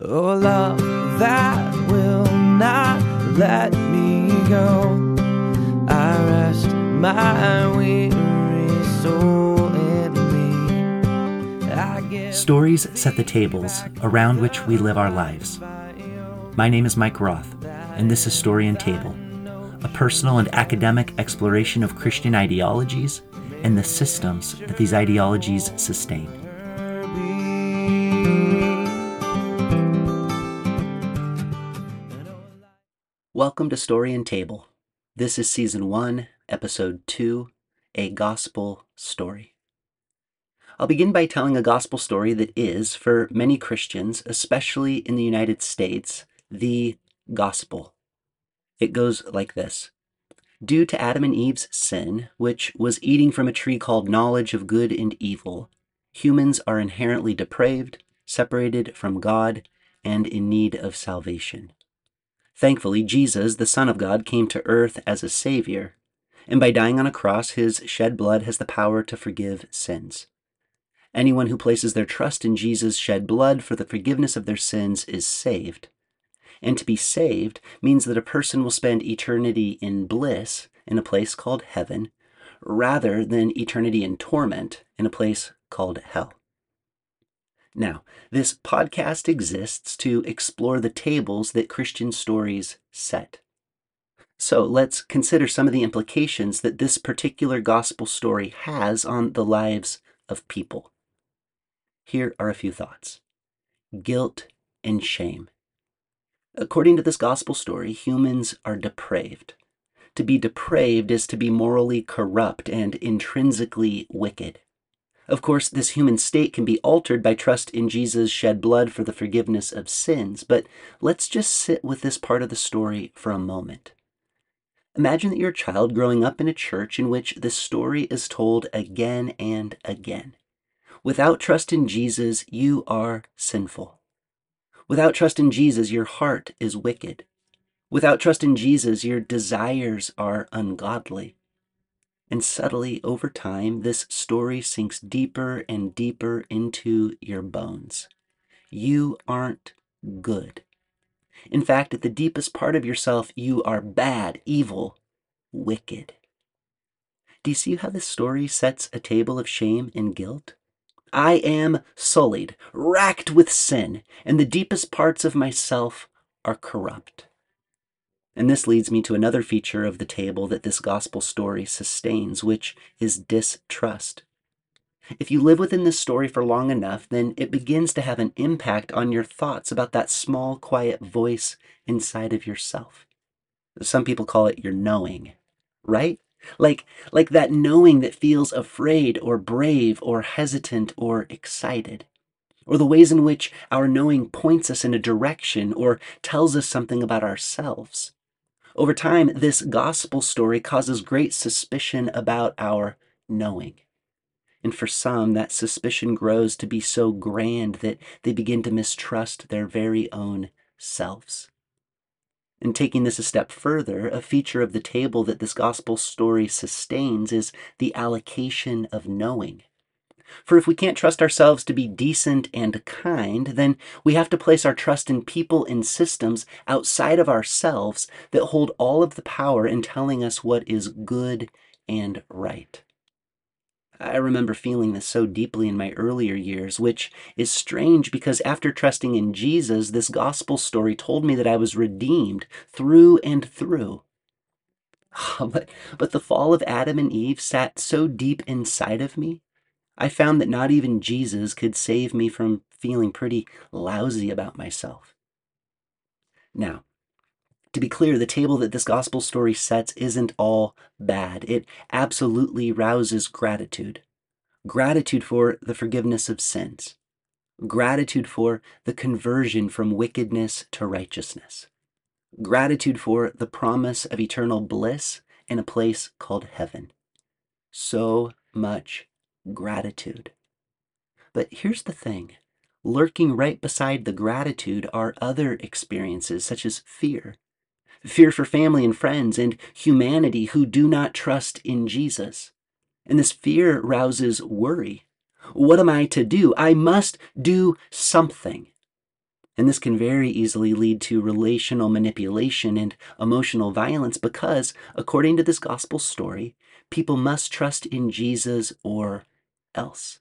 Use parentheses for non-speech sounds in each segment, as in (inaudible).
Oh, love that will not let me go. I rest my weary soul in thee. Stories set the tables around which we live our lives. My name is Mike Roth, and this is Story and Table, a personal and academic exploration of Christian ideologies and the systems that these ideologies sustain. Welcome to Story and Table. This is Season 1, Episode 2 A Gospel Story. I'll begin by telling a gospel story that is, for many Christians, especially in the United States, the gospel. It goes like this Due to Adam and Eve's sin, which was eating from a tree called knowledge of good and evil, humans are inherently depraved, separated from God, and in need of salvation. Thankfully, Jesus, the Son of God, came to earth as a Savior, and by dying on a cross, his shed blood has the power to forgive sins. Anyone who places their trust in Jesus' shed blood for the forgiveness of their sins is saved. And to be saved means that a person will spend eternity in bliss in a place called heaven rather than eternity in torment in a place called hell. Now, this podcast exists to explore the tables that Christian stories set. So let's consider some of the implications that this particular gospel story has on the lives of people. Here are a few thoughts guilt and shame. According to this gospel story, humans are depraved. To be depraved is to be morally corrupt and intrinsically wicked. Of course, this human state can be altered by trust in Jesus' shed blood for the forgiveness of sins, but let's just sit with this part of the story for a moment. Imagine that you're a child growing up in a church in which this story is told again and again. Without trust in Jesus, you are sinful. Without trust in Jesus, your heart is wicked. Without trust in Jesus, your desires are ungodly. And subtly, over time, this story sinks deeper and deeper into your bones. You aren't good. In fact, at the deepest part of yourself, you are bad, evil, wicked. Do you see how this story sets a table of shame and guilt? I am sullied, racked with sin, and the deepest parts of myself are corrupt. And this leads me to another feature of the table that this gospel story sustains, which is distrust. If you live within this story for long enough, then it begins to have an impact on your thoughts about that small, quiet voice inside of yourself. Some people call it your knowing, right? Like, like that knowing that feels afraid or brave or hesitant or excited or the ways in which our knowing points us in a direction or tells us something about ourselves. Over time, this gospel story causes great suspicion about our knowing. And for some, that suspicion grows to be so grand that they begin to mistrust their very own selves. And taking this a step further, a feature of the table that this gospel story sustains is the allocation of knowing. For if we can't trust ourselves to be decent and kind, then we have to place our trust in people and systems outside of ourselves that hold all of the power in telling us what is good and right. I remember feeling this so deeply in my earlier years, which is strange because after trusting in Jesus, this gospel story told me that I was redeemed through and through. (laughs) But, but the fall of Adam and Eve sat so deep inside of me I found that not even Jesus could save me from feeling pretty lousy about myself. Now, to be clear, the table that this gospel story sets isn't all bad. It absolutely rouses gratitude. Gratitude for the forgiveness of sins. Gratitude for the conversion from wickedness to righteousness. Gratitude for the promise of eternal bliss in a place called heaven. So much gratitude. But here's the thing lurking right beside the gratitude are other experiences, such as fear fear for family and friends and humanity who do not trust in Jesus. And this fear rouses worry. What am I to do? I must do something. And this can very easily lead to relational manipulation and emotional violence because, according to this gospel story, people must trust in Jesus or else.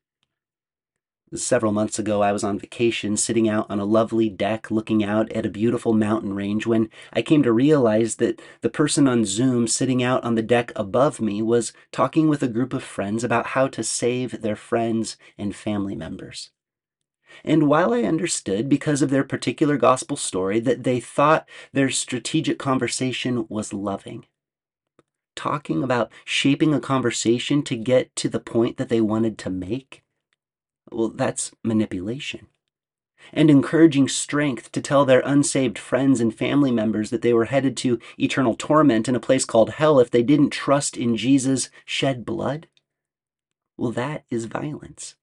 Several months ago, I was on vacation sitting out on a lovely deck looking out at a beautiful mountain range when I came to realize that the person on Zoom sitting out on the deck above me was talking with a group of friends about how to save their friends and family members. And while I understood, because of their particular gospel story, that they thought their strategic conversation was loving, talking about shaping a conversation to get to the point that they wanted to make, well, that's manipulation. And encouraging strength to tell their unsaved friends and family members that they were headed to eternal torment in a place called hell if they didn't trust in Jesus' shed blood? Well, that is violence.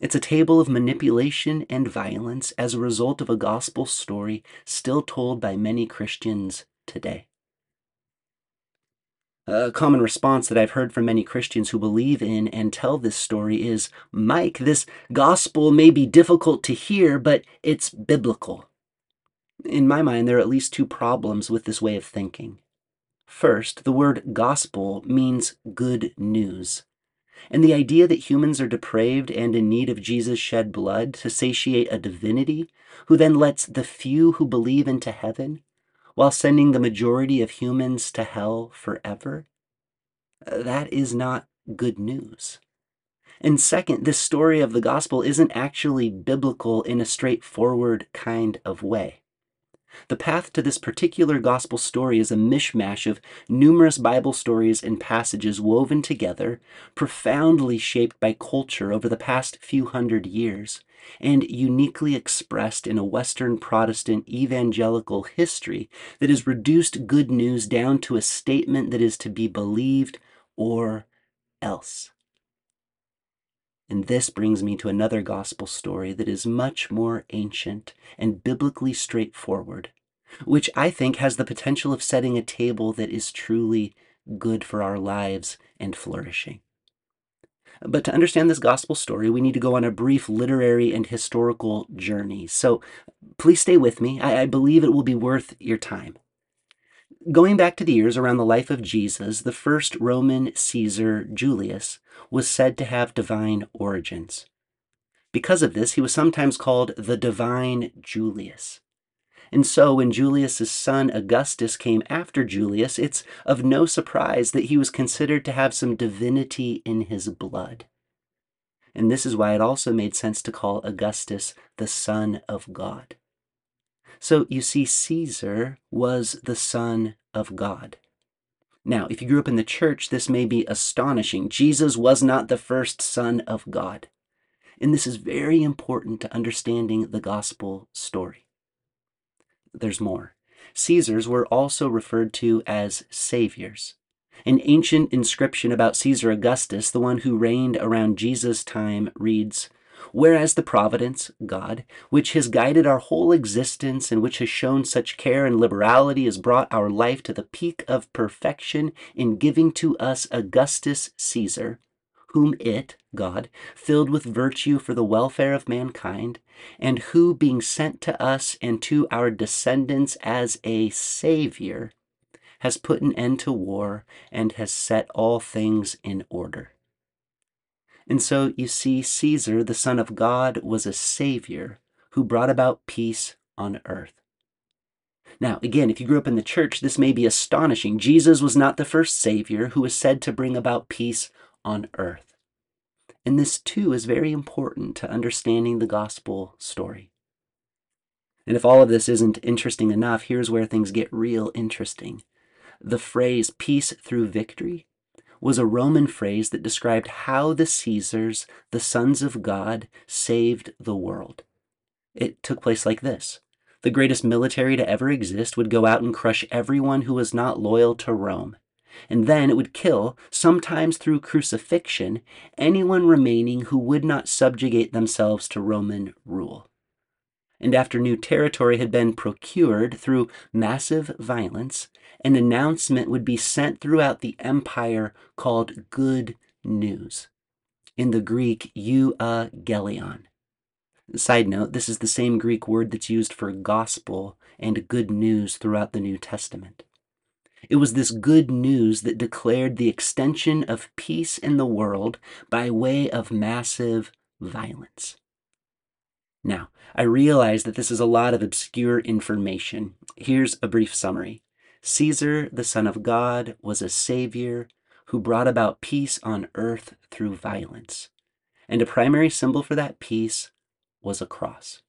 It's a table of manipulation and violence as a result of a gospel story still told by many Christians today. A common response that I've heard from many Christians who believe in and tell this story is Mike, this gospel may be difficult to hear, but it's biblical. In my mind, there are at least two problems with this way of thinking. First, the word gospel means good news. And the idea that humans are depraved and in need of Jesus' shed blood to satiate a divinity who then lets the few who believe into heaven while sending the majority of humans to hell forever, uh, that is not good news. And second, this story of the gospel isn't actually biblical in a straightforward kind of way. The path to this particular gospel story is a mishmash of numerous Bible stories and passages woven together, profoundly shaped by culture over the past few hundred years, and uniquely expressed in a Western Protestant evangelical history that has reduced good news down to a statement that is to be believed or else. And this brings me to another gospel story that is much more ancient and biblically straightforward, which I think has the potential of setting a table that is truly good for our lives and flourishing. But to understand this gospel story, we need to go on a brief literary and historical journey. So please stay with me. I, I believe it will be worth your time. Going back to the years around the life of Jesus, the first Roman Caesar, Julius, was said to have divine origins. Because of this, he was sometimes called the divine Julius. And so, when Julius's son Augustus came after Julius, it's of no surprise that he was considered to have some divinity in his blood. And this is why it also made sense to call Augustus the Son of God. So you see, Caesar was the Son of God. Now, if you grew up in the church, this may be astonishing. Jesus was not the first Son of God. And this is very important to understanding the gospel story there's more. Caesars were also referred to as saviors. An ancient inscription about Caesar Augustus, the one who reigned around Jesus' time, reads Whereas the providence, God, which has guided our whole existence and which has shown such care and liberality, has brought our life to the peak of perfection in giving to us Augustus Caesar, whom it, God, filled with virtue for the welfare of mankind, and who, being sent to us and to our descendants as a Savior, has put an end to war and has set all things in order. And so you see, Caesar, the Son of God, was a Savior who brought about peace on earth. Now, again, if you grew up in the church, this may be astonishing. Jesus was not the first Savior who was said to bring about peace on earth. And this too is very important to understanding the gospel story. And if all of this isn't interesting enough, here's where things get real interesting. The phrase peace through victory was a Roman phrase that described how the Caesars, the sons of God, saved the world. It took place like this The greatest military to ever exist would go out and crush everyone who was not loyal to Rome and then it would kill, sometimes through crucifixion, anyone remaining who would not subjugate themselves to Roman rule. And after new territory had been procured through massive violence, an announcement would be sent throughout the empire called Good News. In the Greek, euangelion. Side note, this is the same Greek word that's used for gospel and good news throughout the New Testament. It was this good news that declared the extension of peace in the world by way of massive violence. Now, I realize that this is a lot of obscure information. Here's a brief summary Caesar, the Son of God, was a savior who brought about peace on earth through violence. And a primary symbol for that peace was a cross.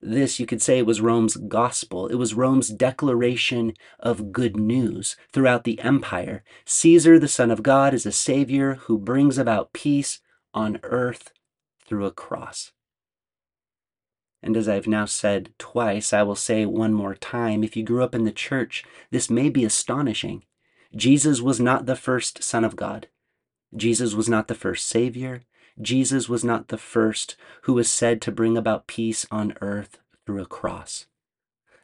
This, you could say, was Rome's gospel. It was Rome's declaration of good news throughout the empire. Caesar, the Son of God, is a savior who brings about peace on earth through a cross. And as I've now said twice, I will say one more time if you grew up in the church, this may be astonishing. Jesus was not the first Son of God. Jesus was not the first Savior. Jesus was not the first who was said to bring about peace on earth through a cross.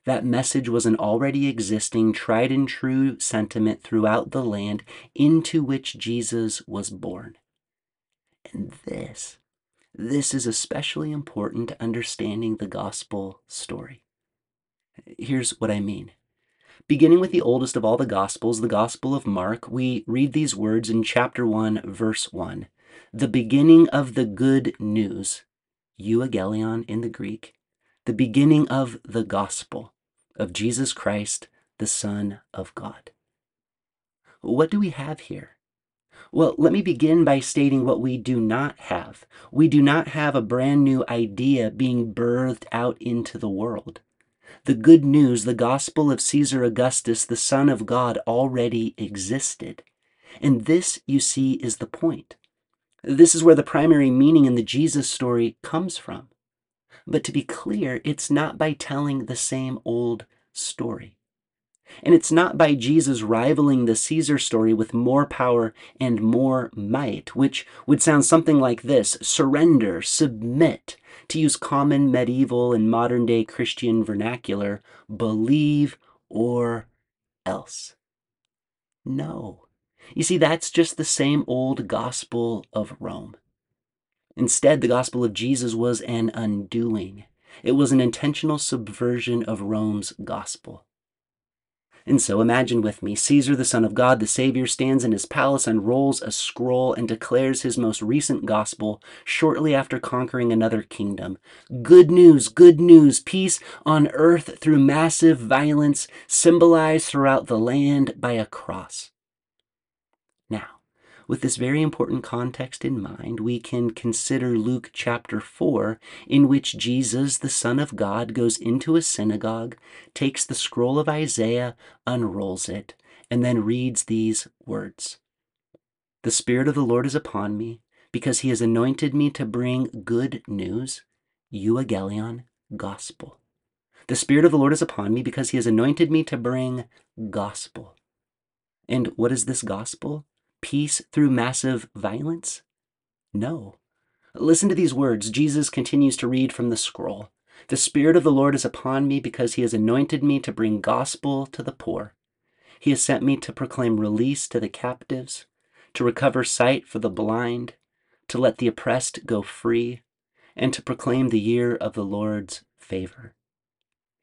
That message was an already existing, tried and true sentiment throughout the land into which Jesus was born. And this this is especially important to understanding the gospel story. Here's what I mean. Beginning with the oldest of all the gospels, the Gospel of Mark, we read these words in chapter 1, verse 1. The beginning of the good news, euangelion in the Greek, the beginning of the gospel of Jesus Christ, the Son of God. What do we have here? Well, let me begin by stating what we do not have. We do not have a brand new idea being birthed out into the world. The good news, the gospel of Caesar Augustus, the Son of God, already existed. And this, you see, is the point. This is where the primary meaning in the Jesus story comes from. But to be clear, it's not by telling the same old story. And it's not by Jesus rivaling the Caesar story with more power and more might, which would sound something like this surrender, submit, to use common medieval and modern day Christian vernacular, believe or else. No. You see, that's just the same old gospel of Rome. Instead, the gospel of Jesus was an undoing. It was an intentional subversion of Rome's gospel. And so imagine with me Caesar, the Son of God, the Savior, stands in his palace, unrolls a scroll, and declares his most recent gospel shortly after conquering another kingdom. Good news, good news, peace on earth through massive violence, symbolized throughout the land by a cross. With this very important context in mind, we can consider Luke chapter 4, in which Jesus, the Son of God, goes into a synagogue, takes the scroll of Isaiah, unrolls it, and then reads these words The Spirit of the Lord is upon me, because he has anointed me to bring good news, euangelion, gospel. The Spirit of the Lord is upon me because he has anointed me to bring gospel. And what is this gospel? Peace through massive violence? No. Listen to these words. Jesus continues to read from the scroll. The Spirit of the Lord is upon me because he has anointed me to bring gospel to the poor. He has sent me to proclaim release to the captives, to recover sight for the blind, to let the oppressed go free, and to proclaim the year of the Lord's favor.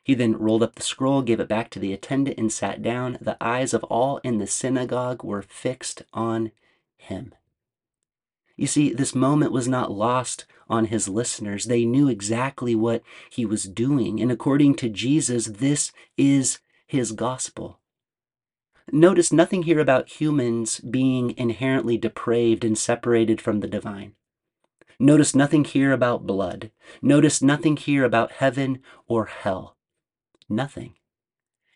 He then rolled up the scroll, gave it back to the attendant, and sat down. The eyes of all in the synagogue were fixed on him. You see, this moment was not lost on his listeners. They knew exactly what he was doing. And according to Jesus, this is his gospel. Notice nothing here about humans being inherently depraved and separated from the divine. Notice nothing here about blood. Notice nothing here about heaven or hell nothing.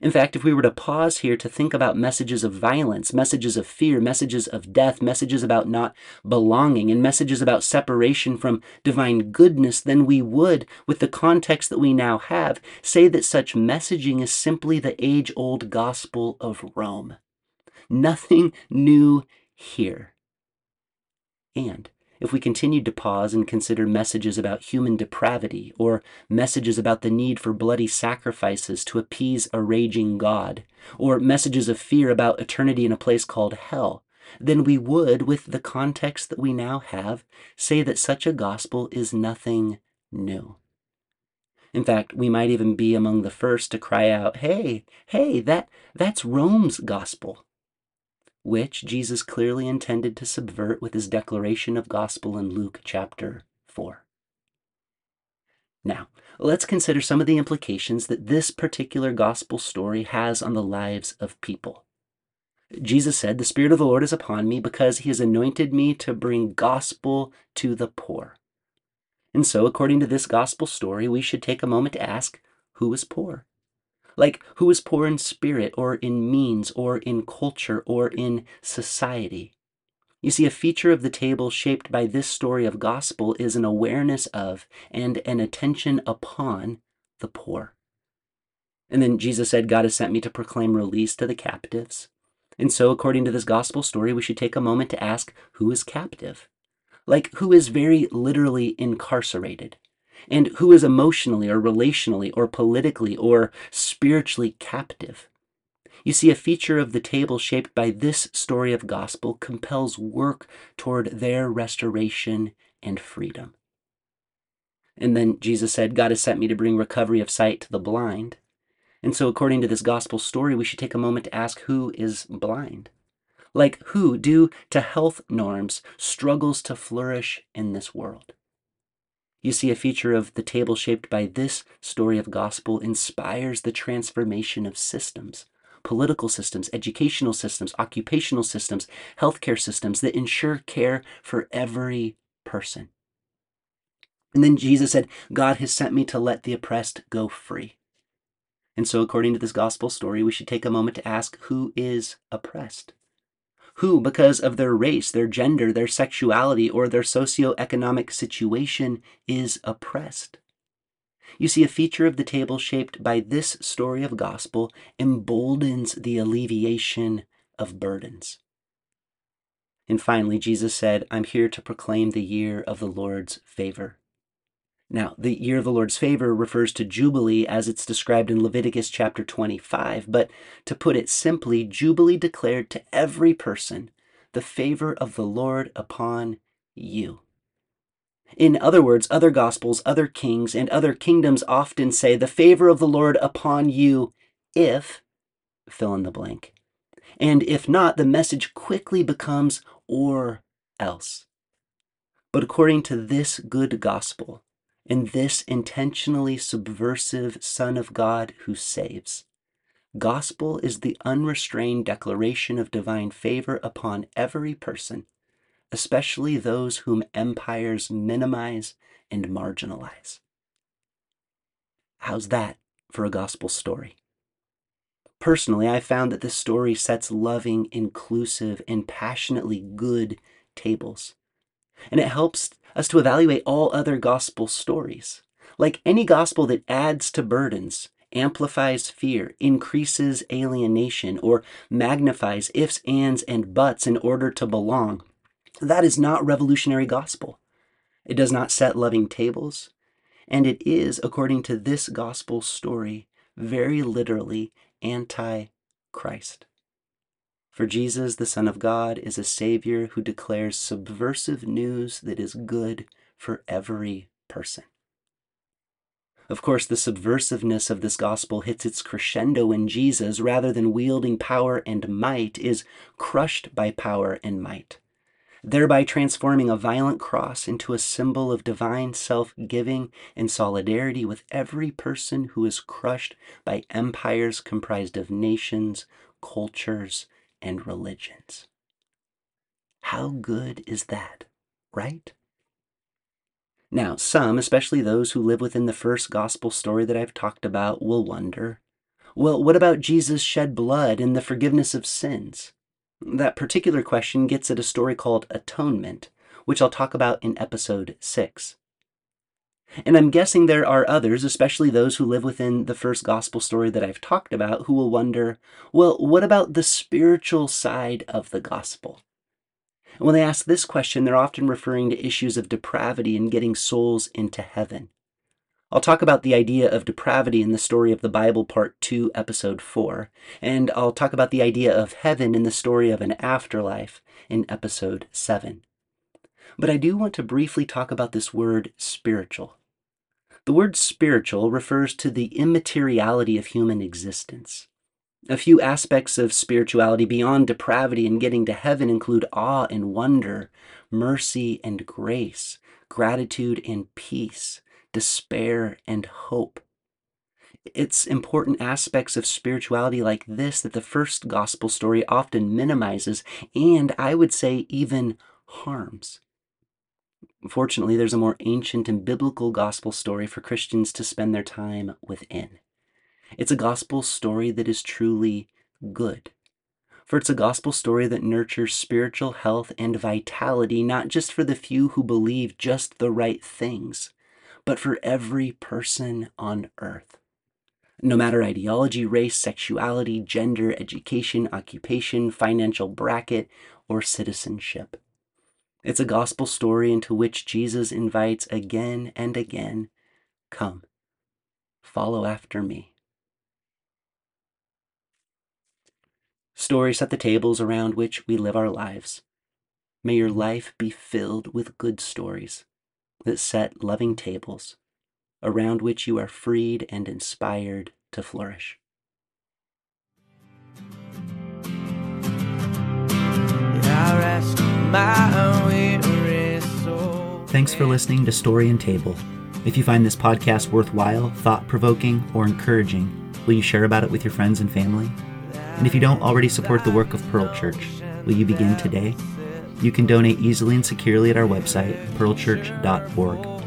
In fact, if we were to pause here to think about messages of violence, messages of fear, messages of death, messages about not belonging, and messages about separation from divine goodness, then we would, with the context that we now have, say that such messaging is simply the age old gospel of Rome. Nothing new here. And if we continued to pause and consider messages about human depravity, or messages about the need for bloody sacrifices to appease a raging God, or messages of fear about eternity in a place called hell, then we would, with the context that we now have, say that such a gospel is nothing new. In fact, we might even be among the first to cry out, "Hey, hey, that that's Rome's gospel." Which Jesus clearly intended to subvert with his declaration of gospel in Luke chapter 4. Now, let's consider some of the implications that this particular gospel story has on the lives of people. Jesus said, The Spirit of the Lord is upon me because he has anointed me to bring gospel to the poor. And so, according to this gospel story, we should take a moment to ask who is poor? Like, who is poor in spirit, or in means, or in culture, or in society? You see, a feature of the table shaped by this story of gospel is an awareness of and an attention upon the poor. And then Jesus said, God has sent me to proclaim release to the captives. And so, according to this gospel story, we should take a moment to ask who is captive? Like, who is very literally incarcerated? And who is emotionally or relationally or politically or spiritually captive? You see, a feature of the table shaped by this story of gospel compels work toward their restoration and freedom. And then Jesus said, God has sent me to bring recovery of sight to the blind. And so, according to this gospel story, we should take a moment to ask who is blind? Like who, due to health norms, struggles to flourish in this world? You see, a feature of the table shaped by this story of gospel inspires the transformation of systems political systems, educational systems, occupational systems, healthcare systems that ensure care for every person. And then Jesus said, God has sent me to let the oppressed go free. And so, according to this gospel story, we should take a moment to ask who is oppressed? Who, because of their race, their gender, their sexuality, or their socioeconomic situation, is oppressed? You see, a feature of the table shaped by this story of gospel emboldens the alleviation of burdens. And finally, Jesus said, I'm here to proclaim the year of the Lord's favor. Now, the year of the Lord's favor refers to Jubilee as it's described in Leviticus chapter 25, but to put it simply, Jubilee declared to every person the favor of the Lord upon you. In other words, other gospels, other kings, and other kingdoms often say, The favor of the Lord upon you, if, fill in the blank. And if not, the message quickly becomes, or else. But according to this good gospel, and this intentionally subversive Son of God who saves, gospel is the unrestrained declaration of divine favor upon every person especially those whom empires minimize and marginalize. How's that for a gospel story? Personally, I found that this story sets loving, inclusive, and passionately good tables. And it helps us to evaluate all other gospel stories. Like any gospel that adds to burdens, amplifies fear, increases alienation, or magnifies ifs, ands, and buts in order to belong, that is not revolutionary gospel. It does not set loving tables. And it is, according to this gospel story, very literally anti Christ. For Jesus, the Son of God, is a Savior who declares subversive news that is good for every person. Of course, the subversiveness of this gospel hits its crescendo in Jesus rather than wielding power and might, is crushed by power and might thereby transforming a violent cross into a symbol of divine self giving and solidarity with every person who is crushed by empires comprised of nations, cultures, and religions. How good is that, right? Now, some, especially those who live within the first gospel story that I've talked about, will wonder well, what about Jesus' shed blood and the forgiveness of sins? That particular question gets at a story called Atonement, which I'll talk about in episode 6. And I'm guessing there are others, especially those who live within the first gospel story that I've talked about, who will wonder well, what about the spiritual side of the gospel? And when they ask this question, they're often referring to issues of depravity and getting souls into heaven. I'll talk about the idea of depravity in the story of the Bible, part 2, episode 4, and I'll talk about the idea of heaven in the story of an afterlife in episode 7. But I do want to briefly talk about this word spiritual. The word spiritual refers to the immateriality of human existence. A few aspects of spirituality beyond depravity and getting to heaven include awe and wonder, mercy and grace, gratitude and peace, despair and hope. It's important aspects of spirituality like this that the first gospel story often minimizes and I would say even harms. Fortunately, there's a more ancient and biblical gospel story for Christians to spend their time within. It's a gospel story that is truly good. For it's a gospel story that nurtures spiritual health and vitality, not just for the few who believe just the right things, but for every person on earth. No matter ideology, race, sexuality, gender, education, occupation, financial bracket, or citizenship. It's a gospel story into which Jesus invites again and again Come, follow after me. Stories set the tables around which we live our lives. May your life be filled with good stories that set loving tables around which you are freed and inspired to flourish. Thanks for listening to Story and Table. If you find this podcast worthwhile, thought provoking, or encouraging, will you share about it with your friends and family? And if you don't already support the work of Pearl Church, will you begin today? You can donate easily and securely at our website, pearlchurch.org.